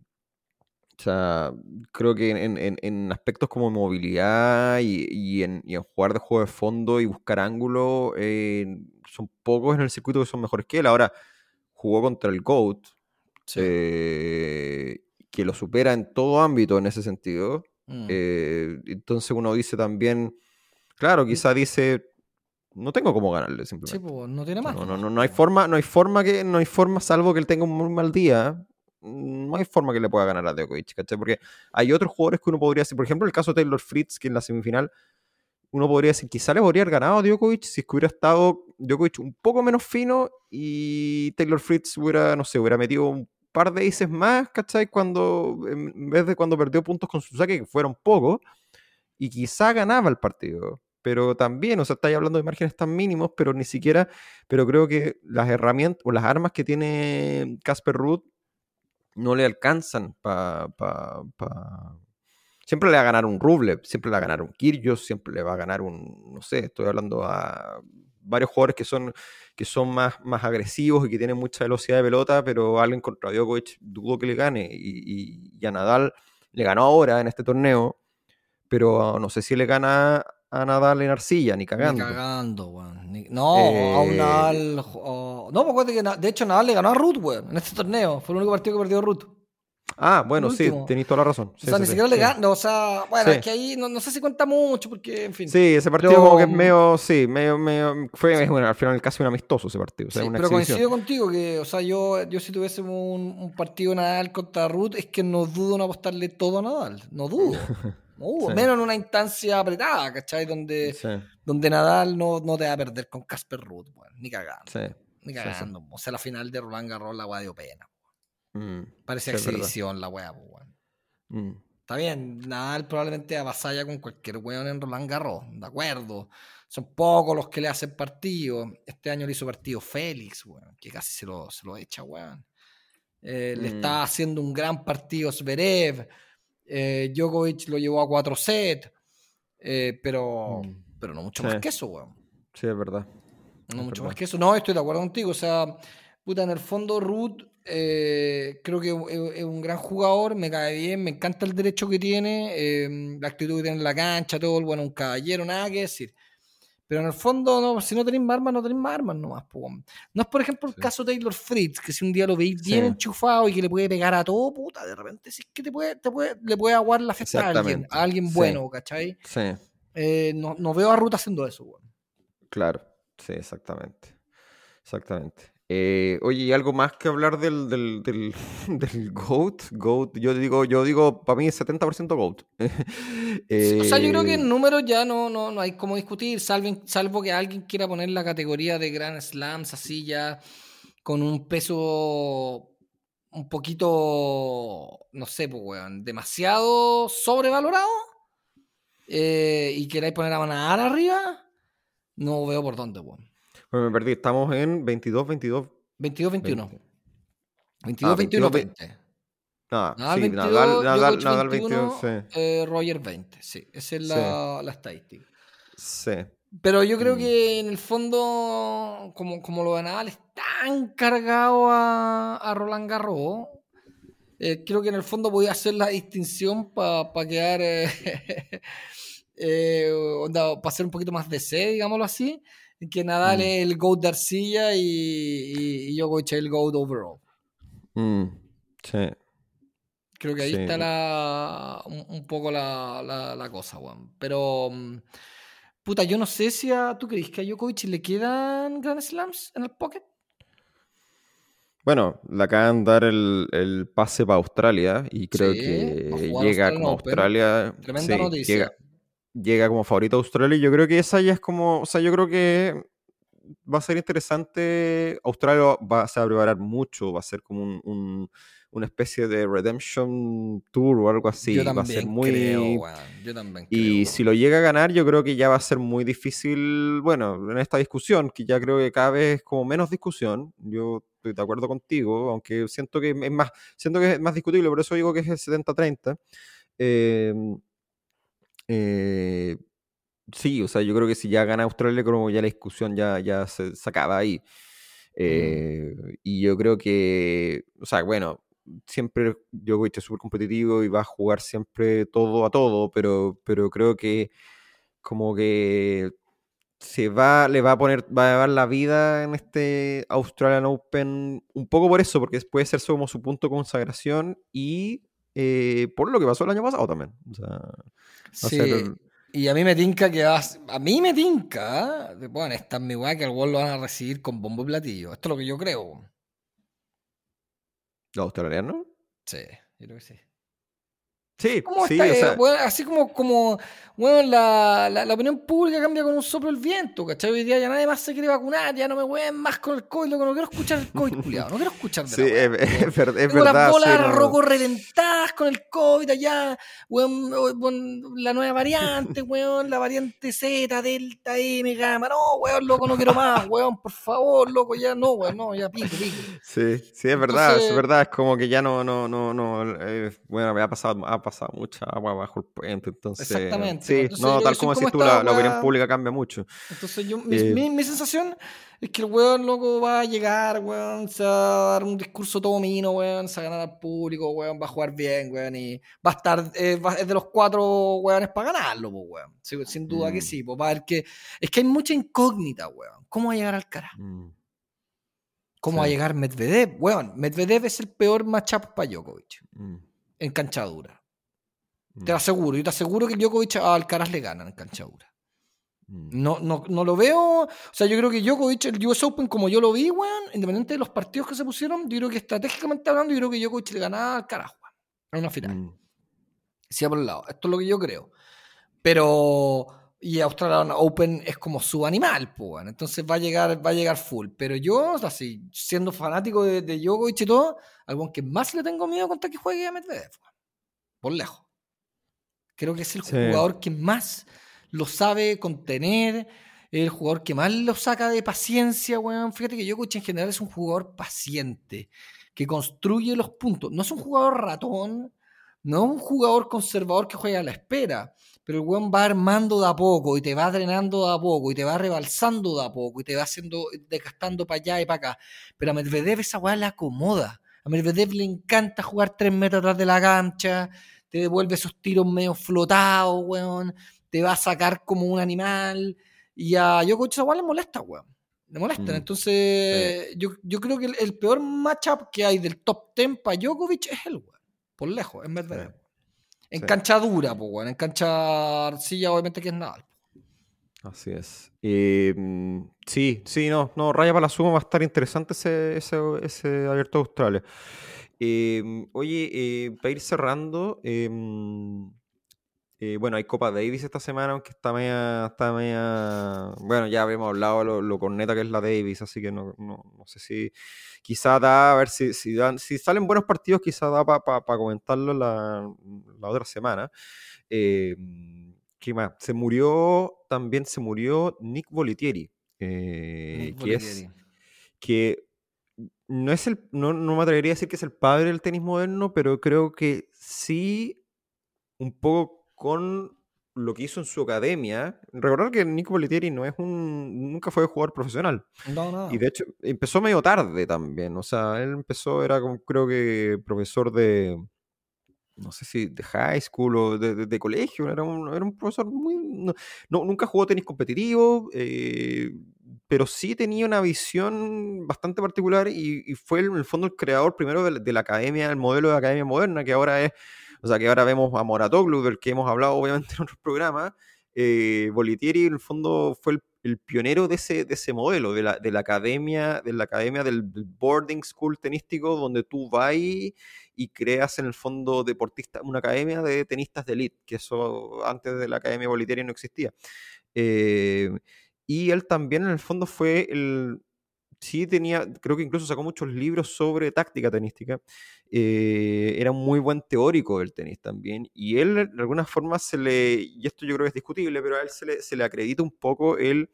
O sea, creo que en, aspectos como movilidad y, en, jugar de juego de fondo y buscar ángulo, eh, son pocos en el circuito que son mejores que él. Ahora, jugó contra el GOAT, eh, que lo supera en todo ámbito en ese sentido. Mm. Eh, entonces uno dice también, claro, quizá dice, no tengo cómo ganarle simplemente. Sí, pues, no tiene más. No, no, no, no, hay forma, no hay forma que, no hay forma, salvo que él tenga un muy mal día no hay forma que le pueda ganar a Djokovic, ¿cachai? Porque hay otros jugadores que uno podría decir, por ejemplo, el caso de Taylor Fritz, que en la semifinal uno podría decir, quizá le podría haber ganado a Djokovic si es que hubiera estado Djokovic un poco menos fino y Taylor Fritz hubiera, no sé, hubiera metido un par de aces más, ¿cachai? Cuando, en vez de cuando perdió puntos con su saque, que fueron pocos, y quizá ganaba el partido. Pero también, o sea, estáis hablando de márgenes tan mínimos, pero ni siquiera, pero creo que las herramientas o las armas que tiene Casper Ruth no le alcanzan para... Siempre le va a ganar un Rublev, siempre le va a ganar un Kyrgios, siempre le va a ganar un, no sé, estoy hablando a varios jugadores que son, que son más, más agresivos y que tienen mucha velocidad de pelota, pero alguien contra Djokovic dudo que le gane. Y, y, a Nadal le ganó ahora en este torneo, pero no sé si le gana a Nadal en arcilla, ni cagando. Ni cagando, weón. No, a un eh, Nadal. No, porque que de hecho Nadal le ganó a Ruth, weón, en este torneo. Fue el único partido que perdió Ruth. Ah, bueno, sí, tenéis toda la razón. o sea, ni siquiera le ganó, o sea, bueno, es que ahí no, sé si cuenta mucho, porque, en fin. Sí, ese partido como que es medio, sí, medio, medio, fue, bueno, al final casi un amistoso ese partido. sí, pero coincido contigo que, o sea, yo, yo si tuviese un, un partido Nadal contra Ruth, es que no dudo en apostarle todo a Nadal, no dudo. [LAUGHS] menos en una instancia apretada, ¿cachai? Donde, donde Nadal no, no, te va a perder con Casper Ruth, ni cagando. Ni cagando. O sea, la final de Roland Garros la weá dio pena. Mm, Parece exhibición la weá, mm. Está bien, Nadal probablemente avasalla con cualquier weón en Roland Garros, de acuerdo. Son pocos los que le hacen partido. Este año le hizo partido Félix, weón, que casi se lo, se lo echa, weón. Eh, le mm. está haciendo un gran partido Zverev. Eh, Djokovic lo llevó a 4 sets, eh, pero, mm. pero no mucho más que eso, weón. Sí, es verdad. No mucho más que eso. No, estoy de acuerdo contigo. O sea, puta, en el fondo, Ruth eh, creo que es un gran jugador, me cae bien, me encanta el derecho que tiene, eh, la actitud que tiene en la cancha, todo, bueno, un caballero, nada que decir. Pero en el fondo, no, si no tenéis más armas, no tenéis más armas nomás. No es, por ejemplo, el caso de Taylor Fritz, que si un día lo veis bien enchufado y que le puede pegar a todo, puta, de repente sí que te puede, te puede, le puede aguar la fiesta a alguien, a alguien bueno, ¿cachai? Sí. Eh, no, no, veo a Ruta haciendo eso, weón. Claro, sí, exactamente. Exactamente. Eh, oye, algo más que hablar del, del, [LAUGHS] del, GOAT? GOAT, yo digo, yo digo, para mí es 70% GOAT. [LAUGHS] o sea, yo creo que en eh, números ya no, no, no hay como discutir, salvo, salvo que alguien quiera poner la categoría de Grand Slams así ya con un peso un poquito, no sé, pues, weón, demasiado sobrevalorado eh, y queráis poner a Manadar arriba, no veo por dónde, weón. Bueno, me perdí. Estamos en 22, 22. 22, 21. 22, 21, 20. Ah, Nadal, sí, 22, Nadal, Nadal, Nadal 21, sí. eh, Roger 20. Sí, esa es la, sí. la estadística. Sí. Pero yo creo mm. que en el fondo, como, como lo de Nadal es tan cargado a, a Roland Garros, eh, creo que en el fondo voy a hacer la distinción para pa quedar, [LAUGHS] eh, eh, para hacer un poquito más de C, digámoslo así que Nadal mm. es el GOAT de arcilla y, y, y Djokovic es el GOAT overall. Mm, sí. Creo que ahí está la, un, poco la, la, cosa, Juan. Pero, mm, puta, yo no sé si a, tú crees que a Djokovic le quedan Grand Slams en el pocket. Bueno, le acaban de dar el, el pase para Australia y creo que llega como Australia. Tremenda noticia llega como favorito a Australia y yo creo que esa ya es como, o sea, yo creo que va a ser interesante. Australia va, se va a preparar mucho, va a ser como un, una especie de Redemption Tour o algo así. Yo va a ser muy. Creo, yo también y si lo llega a ganar, yo creo que ya va a ser muy difícil. Bueno, en esta discusión, que ya creo que cada vez es como menos discusión. Yo estoy de acuerdo contigo, aunque siento que es más, siento que es más discutible, por eso digo que es el 70-30. Eh, eh, sí, o sea, yo creo que si ya gana Australia, como ya la discusión ya, ya se, acaba ahí. Eh, y yo creo que, o sea, bueno, siempre Djokovic es súper competitivo y va a jugar siempre todo a todo, pero, pero creo que como que se va, le va a poner, va a llevar la vida en este Australian Open un poco por eso, porque puede ser como su punto de consagración y eh, por lo que pasó el año pasado también. sí. Y a mí me tinca que vas. A mí me tinca. Bueno, está en mi weá que el gol lo van a recibir con bombo y platillo. Esto es lo que yo creo. ¿Los australianos? Sí, yo creo que sí. Sí, sí, o sea... así como, como bueno, la, la, opinión pública cambia con un soplo el viento, ¿cachai? Hoy día ya nadie más se quiere vacunar, ya no me hueven más con el COVID, loco, no quiero escuchar el COVID, culiado, no quiero escuchar de Sí, es, es, verdad. Tengo las bolas sí, roco reventadas con el COVID allá, weón, la nueva variante, [LAUGHS] weón, la variante Z, Delta, M, Gamma, no, weón, loco, no quiero más, weón, por favor, loco, ya no, weón, no, ya pico, pico. Sí, sí, es verdad, es verdad, es como que ya no, no, no, no, eh, bueno, me ha pasado, ha pasado mucha agua bajo el puente, entonces... Exactamente. Sí, no, tal como decís tú, la, opinión pública cambia mucho. Entonces yo, mi, eh, mi, sensación es que el weón loco va a llegar, weón, se va a dar un discurso todo mino, weón, se va a ganar al público, weón, va a jugar bien, weón, y va a estar, eh, es de los cuatro weones para ganarlo, weón. Sin, duda que mm. sí, pues va a que, es que hay mucha incógnita, weón. ¿Cómo va a llegar al cara? Mm. ¿Cómo va a llegar Medvedev? Weón, Medvedev es el peor matchup para Djokovic. Mm. En canchadura. Te mm. aseguro, yo te aseguro que Djokovic a Alcaraz le ganan en canchadura. Mm. No, no, no lo veo. O sea, yo creo que Djokovic, el US Open, como yo lo vi, weón, independiente de los partidos que se pusieron, yo creo que estratégicamente hablando, yo creo que Djokovic le ganaba al Alcaraz, weón, en una final. Mm. Sí, por el lado. Esto es lo que yo creo. Pero. Y Australian Open es como su animal, pues, Entonces va a llegar, va a llegar full. Pero yo, así, siendo fanático de, de Djokovic y todo, algo que más le tengo miedo contra que juegue a Medvedev, por lejos. Creo que es el jugador que más lo sabe contener, el jugador que más lo saca de paciencia, weón. Fíjate que Jokic en general es un jugador paciente, que construye los puntos. No es un jugador ratón, no es un jugador conservador que juega a la espera, pero el weón va armando de a poco y te va drenando de a poco y te va rebalsando de a poco y te va haciendo, desgastando para allá y para acá. Pero a Medvedev esa weá le acomoda. A Medvedev le encanta jugar tres metros atrás de la cancha, te devuelve esos tiros medio flotados, weón, te va a sacar como un animal, y a Djokovic igual le molesta, weón. Le molesta. Mm, Entonces, yo, yo, creo que el, peor matchup que hay del top 10 para Djokovic es el weón. Por lejos, en verdad. En cancha dura, pues, weón. En cancha arcilla, obviamente que es nada. Así es. Em, sí, sí, no, no, raya para la suma va a estar interesante ese, ese, ese abierto de Australia. Em, oye, eh, para ir cerrando, em, eh, bueno, hay Copa Davis esta semana, aunque está media, está media, bueno, ya habíamos hablado lo, lo corneta que es la Davis, así que no, no, no sé si quizá da, a ver si, si, dan, si salen buenos partidos, quizá da para comentarlo la, la, otra semana. Em, ¿Qué más? Se murió, también se murió Nick Volitieri, eh, que es que no es el, no, no, me atrevería a decir que es el padre del tenis moderno, pero creo que sí, un poco con lo que hizo en su academia. Recordar que Nico Boletieri no es un, nunca fue jugador profesional. No, no. Y de hecho, empezó medio tarde también. O sea, él empezó, era como, creo que profesor de, no sé si de high school o de, de, colegio, era un, era un profesor muy... No, nunca jugó tenis competitivo, eh, pero sí tenía una visión bastante particular y, fue en el fondo el creador primero de, la academia, el modelo de academia moderna, que ahora es, o sea, que ahora vemos a Moratoglu, del que hemos hablado obviamente en otros programas, eh, Bolitieri en el fondo fue el, pionero de ese, de ese modelo, de la, de la academia, de la academia del, boarding school tenístico, donde tú vas y, creas en el fondo deportista, una academia de tenistas de elite, que eso antes de la academia Bolitieri no existía. Eh, y él también en el fondo fue el... Sí tenía, creo que incluso sacó muchos libros sobre táctica tenística. Eh, era un muy buen teórico del tenis también. Y él de alguna forma se le, y esto yo creo que es discutible, pero a él se le, se le acredita un poco el,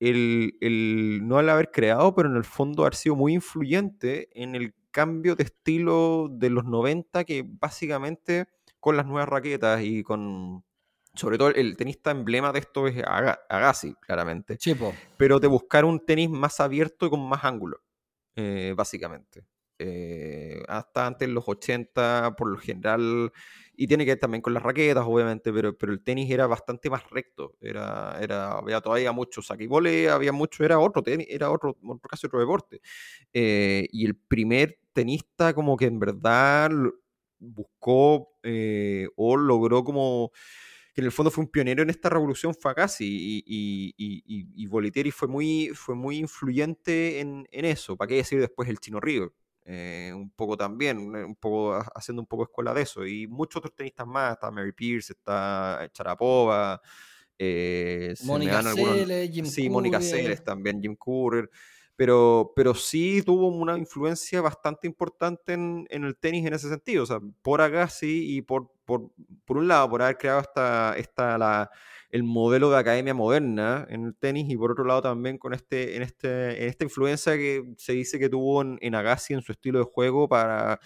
el, el, no al haber creado, pero en el fondo haber sido muy influyente en el cambio de estilo de los 90 que básicamente con las nuevas raquetas y con, sobre todo el tenista emblema de esto es Agassi, claramente. Chipo. Pero de buscar un tenis más abierto y con más ángulo, eh, básicamente. Eh, hasta antes los 80, por lo general, y tiene que ver también con las raquetas, obviamente, pero, pero el tenis era bastante más recto. Era, era, había todavía mucho saquibole, había mucho, era otro tenis, era otro, casi otro deporte. Eh, y el primer tenista como que en verdad buscó eh, o logró como que en el fondo fue un pionero en esta revolución fue Agassi y, y, y, y, Bolitieri fue muy, fue muy influyente en, en eso. ¿Para qué decir después el Chino Río? Eh, un poco también, un poco haciendo un poco escuela de eso. Y muchos otros tenistas más, está Mary Pierce, está Charapova, eh, Mónica Seles, Jim Sí, Mónica Seles también, Jim Courier. Pero, pero sí tuvo una influencia bastante importante en, en, el tenis en ese sentido. O sea, por Agassi y por, por, por un lado, por haber creado esta, esta la, el modelo de academia moderna en el tenis y por otro lado también con este, en, este, en esta influencia que se dice que tuvo en, en Agassi en su estilo de juego para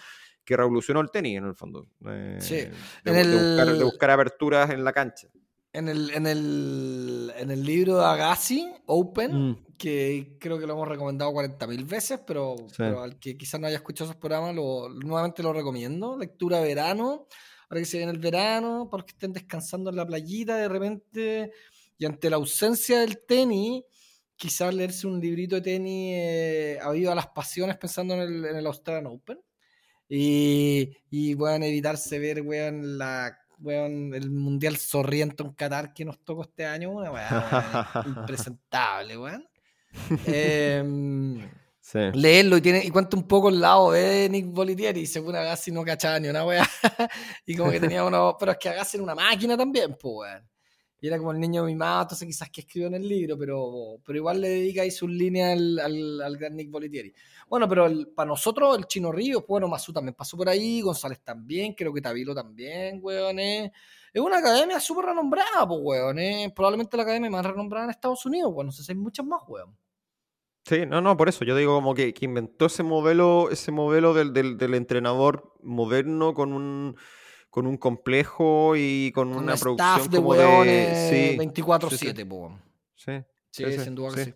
que revolucionó el tenis en el fondo. Eh, sí. De, buscar, aperturas en la cancha. En el, en el, en el libro de Agassi, Open, mm. Que creo que lo hemos recomendado 40.000 veces, pero, pero, al que quizás no haya escuchado esos programas, lo, nuevamente lo recomiendo. Lectura verano para que se viene el verano, para que estén descansando en la playita de repente, y ante la ausencia del tenis, quizás leerse un librito de tenis eh, a las pasiones pensando en el, en el Australian Open. Y, y a evitarse ver, weón, la el Mundial Sorriento en Qatar que nos tocó este año, una weón, [LAUGHS] impresentable, weón. [LAUGHS] Eh, leerlo y, tiene, y cuenta un poco el lado de Nick Bolitieri y según Agassi no cachaba ni una weá. [LAUGHS] y como que tenía uno. Pero es que Agassi era una máquina también, pues weón. Y era como el niño mimado, entonces quizás que escribió en el libro, pero, pero igual le dedica ahí sus líneas al, al, al, gran Nick Bolitieri. Bueno, pero para nosotros el Chino Río, bueno, Mazú también pasó por ahí, González también, creo que Tabilo también, weón. Es una academia súper renombrada, pues, weón. Probablemente la academia más renombrada en Estados Unidos, bueno, no sé si hay muchas más, weón. Sí, no, no, por eso yo digo como que, inventó ese modelo, ese modelo del, del, entrenador moderno con un con un complejo y con, una producción de como de 24/7, sí, sí, sí, sin duda que sí.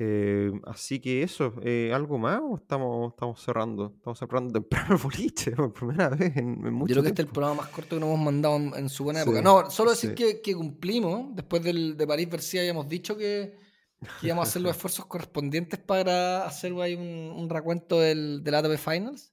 Eh, así que eso, eh, ¿algo más o estamos, estamos cerrando? Estamos cerrando temprano el boliche [LAUGHS] por primera vez en, en mucho Yo creo que este es el programa más corto que nos hemos mandado en, su buena época. No, solo decir que, que, cumplimos. Después del, de París Bercia habíamos dicho que, que íbamos a hacer los esfuerzos correspondientes para hacer ahí un, un recuento del, del ATP Finals.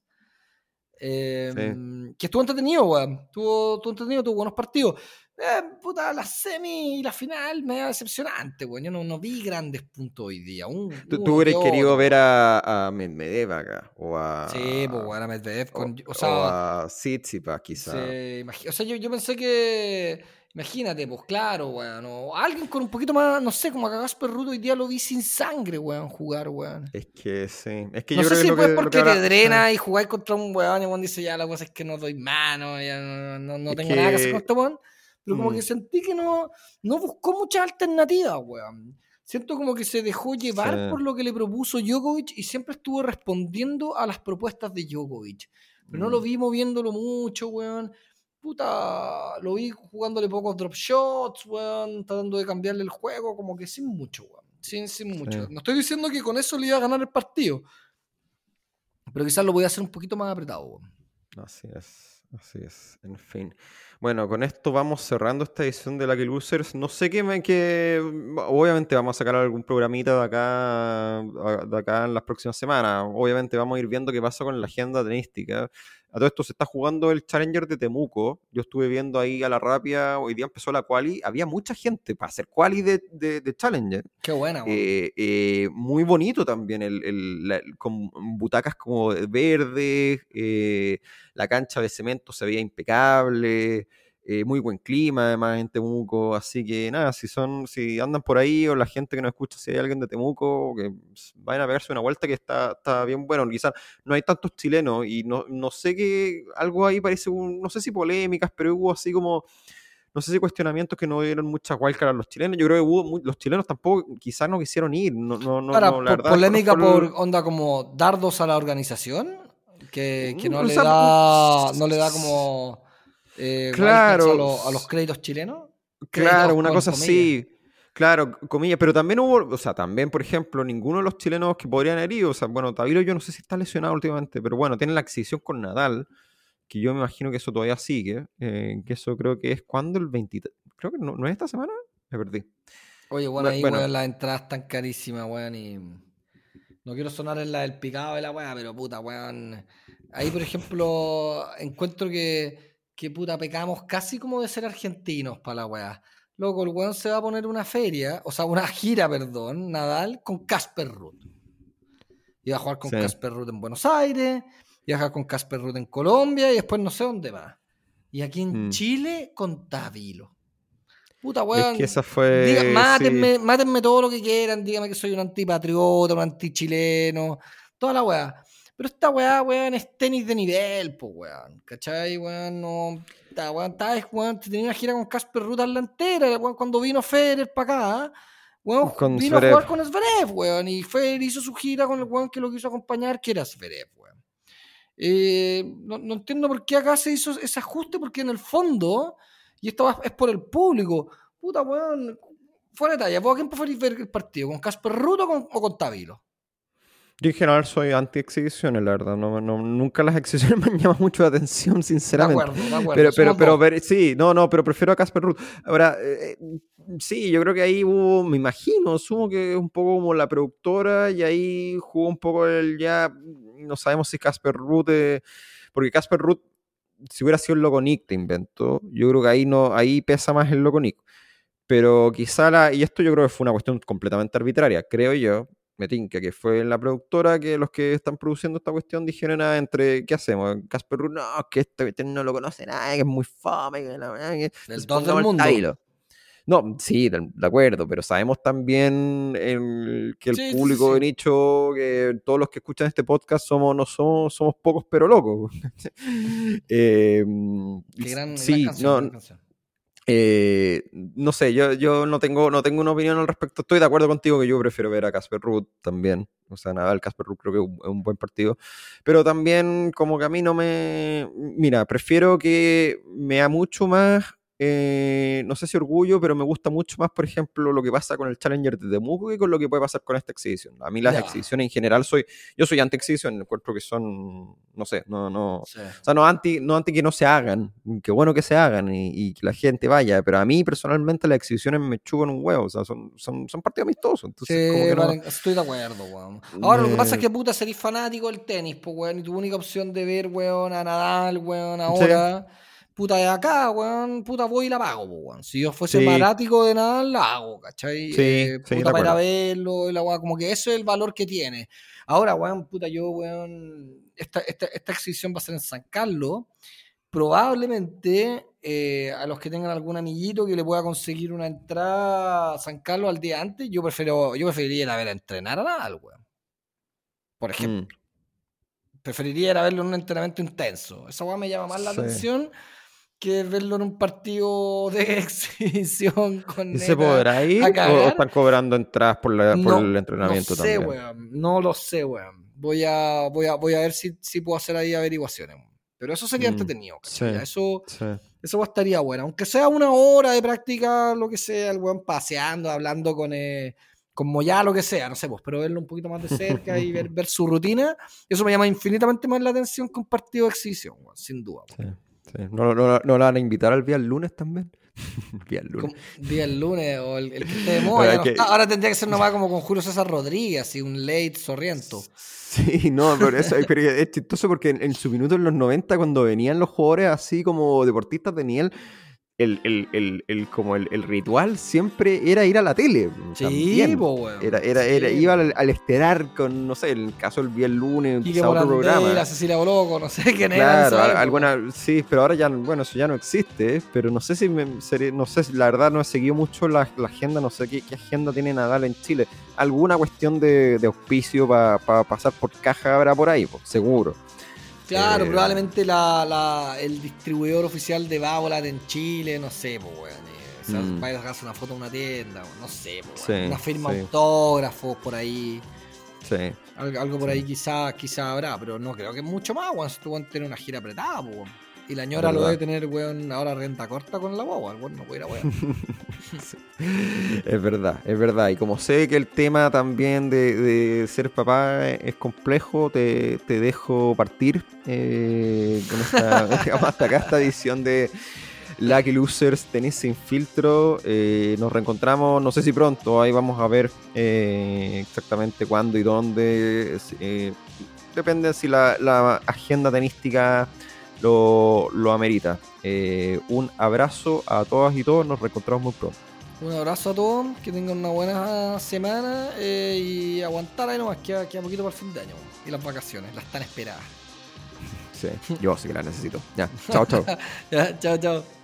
Em, que estuvo entretenido, weón. Estuvo, estuvo, entretenido, tuvo buenos partidos. Eh, puta, la semi y la final me da decepcionante, weón. Yo no, no, vi grandes puntos hoy día. ¿Tú, tú hubieras querido ver a, a, Medvedev acá? O a, sí, pues bueno, a Medvedev. Con, o, o, sea, o a Tsitsipas, quizás. o sea, yo, yo pensé que Imagínate, pues claro, weón. O alguien con un poquito más, no sé, como a Gasper Rudo hoy día lo vi sin sangre, weón, jugar, weón. Es que sí. Es que no yo sé creo si que fue porque te drena y jugáis contra un weón y weón dice, ya la cosa es que no doy mano, ya no, no, tengo nada que hacer con este weón. Pero como mm. que sentí que no, no buscó muchas alternativas, weón. Siento como que se dejó llevar por lo que le propuso Djokovic y siempre estuvo respondiendo a las propuestas de Djokovic. Pero no lo mm. vi moviéndolo mucho, weón puta, lo vi jugándole pocos drop shots, weón, tratando de cambiarle el juego, como que sin mucho, weón. Sin, sin mucho. No estoy diciendo que con eso le iba a ganar el partido, pero quizás lo voy a hacer un poquito más apretado, weón. Así es, así es, en fin. Bueno, con esto vamos cerrando esta edición de Lucky Losers. No sé qué me que obviamente vamos a sacar algún programita de acá de acá en las próximas semanas. Obviamente vamos a ir viendo qué pasa con la agenda tenística. A todo esto se está jugando el Challenger de Temuco. Yo estuve viendo ahí a la rápida, hoy día empezó la quali. Había mucha gente para hacer quali de, de, Challenger. Qué buena. Eh, eh, muy bonito también, el, el, con butacas como verdes, eh, la cancha de cemento se veía impecable. Eh, muy buen clima además en Temuco, así que nada, si son, si andan por ahí o la gente que nos escucha, si hay alguien de Temuco, que vayan a pegarse una vuelta que está, está bien bueno, quizás no hay tantos chilenos y no, no sé qué, algo ahí parece, no sé si polémicas, pero hubo así como, no sé si cuestionamientos que no dieron muchas wildcards a los chilenos, yo creo que hubo, los chilenos tampoco, quizás no quisieron ir, no, no, no, la polémica por onda como dardos a la organización, que, que no, le da, no le da como eh, claro. A, los créditos chilenos. Claro, una cosa así. Claro, comillas, pero también hubo, o sea, también, por ejemplo, ninguno de los chilenos que podrían herir, o sea, bueno, Tavilo yo no sé si está lesionado últimamente, pero bueno, tiene la adquisición con Nadal, que yo me imagino que eso todavía sigue, eh, que eso creo que es cuando el 23, creo que no, es esta semana, me perdí. Oye, bueno, ahí, bueno, las entradas están carísimas, weón, y no quiero sonar en la del picado de la weá, pero puta, weón, ahí, por ejemplo, encuentro que, que puta, pecamos casi como de ser argentinos para la weá. Luego el weón se va a poner una feria, o sea, una gira, perdón, Nadal, con Casper Ruth. Iba a jugar con Casper Ruth en Buenos Aires, iba a jugar con Casper Ruth en Colombia y después no sé dónde va. Y aquí en mm. Chile con Tavilo. Puta weón. Es que esa fue. mátenme, todo lo que quieran, díganme que soy un antipatriota, un antichileno, toda la weá. Pero esta weá, weón, es tenis de nivel, pues weón. ¿Cachai, weón? No weón, weón, tenía una gira con Casper Ruta en la entera, cuando vino Federer para acá, weón, vino a jugar con Zverev, weón, y Federer hizo su gira con el weón que lo quiso acompañar, que era Zverev, weón. Eh, no, entiendo por qué acá se hizo ese ajuste, porque en el fondo, y esto es por el público, puta, weón, fuera de talla, ¿vos a quién preferís ver el partido? ¿Con Casper Ruta o con, o con Tavilo? Yo en general soy anti-exhibiciones, la verdad. No, nunca las exhibiciones [LAUGHS] me han llamado mucho la atención, sinceramente. De acuerdo, de acuerdo. Pero, pero, pero, sí, no, no, pero prefiero a Casper Ruth. Ahora, eh, sí, yo creo que ahí hubo, me imagino, asumo que es un poco como la productora y ahí jugó un poco el ya, no sabemos si Casper Ruth, porque Casper Ruth, si hubiera sido el loco Nick te inventó, yo creo que ahí, no, ahí pesa más el loco Nick. Pero quizá la, y esto yo creo que fue una cuestión completamente arbitraria, creo yo, me que fue la productora que los que están produciendo esta cuestión dijeron ah, entre, ¿qué hacemos? Casper no, que este no lo conoce nadie, que es muy fome, que la que El todo del mundo. No, sí, de, acuerdo, pero sabemos también que el público de nicho, que todos los que escuchan este podcast somos, no somos, somos pocos pero locos. [LAUGHS] [LAUGHS] eh, Qué gran, sí, no, eh, no sé, yo, yo no, tengo, no tengo una opinión al respecto. Estoy de acuerdo contigo que yo prefiero ver a Casper Ruth también. O sea, nada, el Casper Ruth creo que es un, buen partido. Pero también como que a mí no me... Mira, prefiero que me da mucho más eh, no sé si orgullo, pero me gusta mucho más, por ejemplo, lo que pasa con el Challenger de Temuco que con lo que puede pasar con esta exhibición. A mí las exhibiciones en general soy, yo soy anti-exhibición, encuentro que son, no sé, no, no, o sea, no anti, no anti que no se hagan, que bueno que se hagan y, que la gente vaya, pero a mí personalmente las exhibiciones me chupan un huevo, o sea, son, son, son partidos amistosos. Entonces, como que estoy de acuerdo, weón. Ahora lo que pasa es que puta serís fanático del tenis, pues, weón, y tu única opción de ver, weón, a Nadal, weón, ahora puta, de acá, weón, puta, voy y la pago, weón. Si yo fuese fanático de nada, la hago, ¿cachai? Sí, eh, puta, para verlo, la weón, como que eso es el valor que tiene. Ahora, weón, puta, yo, weón, esta, esta, esta exhibición va a ser en San Carlos. Probablemente eh, a los que tengan algún amiguito que le pueda conseguir una entrada a San Carlos al día antes, yo prefiero, yo preferiría ir a ver a entrenar a Nadal, weón. Por mm. ejemplo. Preferiría ir a verlo en un entrenamiento intenso. Esa weón me llama más la atención que verlo en un partido de [LAUGHS] exhibición con ¿Se podrá ir o están cobrando entradas por, el entrenamiento no sé, Weón, no lo sé, weón. Voy a, voy a, voy a ver si, si puedo hacer ahí averiguaciones. Pero eso sería mm, entretenido. eso, eso estaría bueno. Aunque sea una hora de práctica, lo que sea, el weón paseando, hablando con, eh, con Moya, lo que sea, no sé, pues, pero verlo un poquito más de cerca y ver, [LAUGHS] ver su rutina, eso me llama infinitamente más la atención que un partido de exhibición, sin duda. ¿No, no, no, la van a invitar al día el lunes también? [LAUGHS] Día el lunes. Día el lunes o el, que esté de [LAUGHS] moda. Ahora tendría que ser nomás como con Julio César Rodríguez y un late sorriento. Sí, no, pero, eso, es chistoso porque en, en, su minuto en los 90, cuando venían los jugadores así como deportistas de nivel, el, el, el, el, como el, ritual siempre era ir a la tele. Sí, Era, era, era, iba al, al, esterar con, no sé, el caso del viernes lunes, y otro programa. La Cecilia Boloco, no sé quién claro, era. alguna, sí, pero ahora ya, bueno, eso ya no existe, pero no sé si, me, no sé, la verdad no he seguido mucho la, la agenda, no sé qué, qué, agenda tiene Nadal en Chile. Alguna cuestión de, de auspicio para pasar por caja habrá por ahí, seguro. Claro, eh, probablemente la, el distribuidor oficial de Babolat en Chile, no sé, pues, weón. Eh, o sea, mm. vaya a sacarse una foto en una tienda, no sé, pues, una firma autógrafos por ahí. Sí. Algo, por ahí quizá, quizá habrá, pero no creo que mucho más, weón. Si tú tener una gira apretada, pues. Y la ñora lo debe tener, weón, ahora renta corta con la guagua. Bueno, no puede ir a weón. [LAUGHS] Es verdad, es verdad. Y como sé que el tema también de, ser papá es complejo, te, dejo partir eh, con esta, [LAUGHS] [LAUGHS] hasta acá esta edición de Lucky Losers Tenis sin filtro. Eh, nos reencontramos, no sé si pronto, ahí vamos a ver eh, exactamente cuándo y dónde. Eh, depende si la, agenda tenística lo, lo amerita. un abrazo a todas y todos, nos reencontramos muy pronto. Un abrazo a todos, que tengan una buena semana y aguantar ahí nomás, queda, queda poquito para el fin de año. Y las vacaciones, las tan esperadas. Sí, yo sí que las necesito. Ya, chao, chao. [LAUGHS] ya, chao, chao.